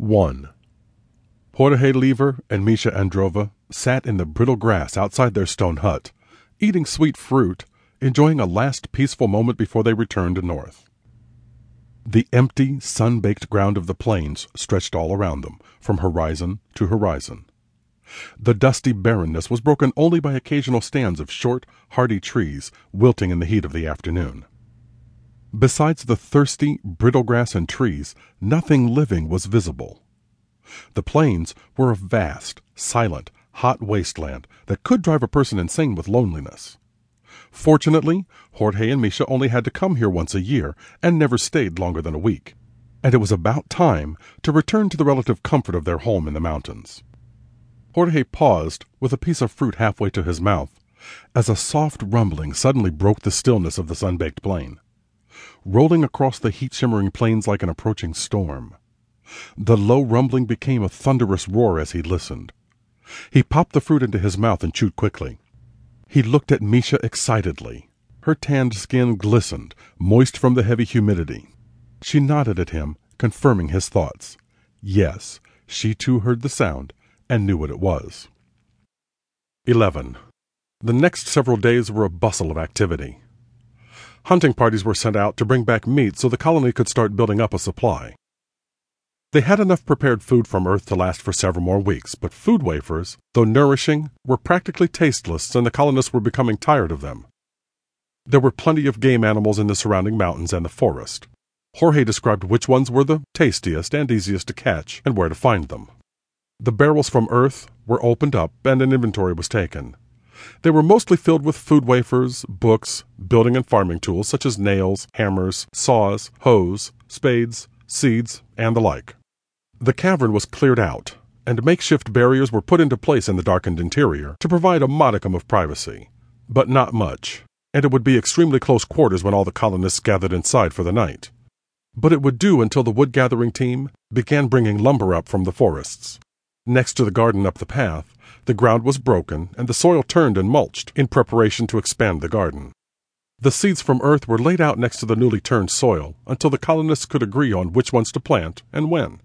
1. Jorge Lever and Misha Androva sat in the brittle grass outside their stone hut, eating sweet fruit, enjoying a last peaceful moment before they returned north. The empty, sun baked ground of the plains stretched all around them, from horizon to horizon. The dusty barrenness was broken only by occasional stands of short, hardy trees wilting in the heat of the afternoon. Besides the thirsty, brittle grass and trees, nothing living was visible. The plains were a vast, silent, hot wasteland that could drive a person insane with loneliness. Fortunately, Jorge and Misha only had to come here once a year and never stayed longer than a week, and it was about time to return to the relative comfort of their home in the mountains. Jorge paused with a piece of fruit halfway to his mouth as a soft rumbling suddenly broke the stillness of the sun-baked plain rolling across the heat shimmering plains like an approaching storm. The low rumbling became a thunderous roar as he listened. He popped the fruit into his mouth and chewed quickly. He looked at Misha excitedly. Her tanned skin glistened, moist from the heavy humidity. She nodded at him, confirming his thoughts. Yes, she too heard the sound and knew what it was. 11. The next several days were a bustle of activity. Hunting parties were sent out to bring back meat so the colony could start building up a supply. They had enough prepared food from Earth to last for several more weeks, but food wafers, though nourishing, were practically tasteless and the colonists were becoming tired of them. There were plenty of game animals in the surrounding mountains and the forest. Jorge described which ones were the tastiest and easiest to catch and where to find them. The barrels from Earth were opened up and an inventory was taken. They were mostly filled with food wafers, books, building and farming tools such as nails, hammers, saws, hoes, spades, seeds, and the like. The cavern was cleared out, and makeshift barriers were put into place in the darkened interior to provide a modicum of privacy. But not much, and it would be extremely close quarters when all the colonists gathered inside for the night. But it would do until the wood gathering team began bringing lumber up from the forests. Next to the garden up the path, the ground was broken and the soil turned and mulched in preparation to expand the garden. The seeds from earth were laid out next to the newly turned soil until the colonists could agree on which ones to plant and when.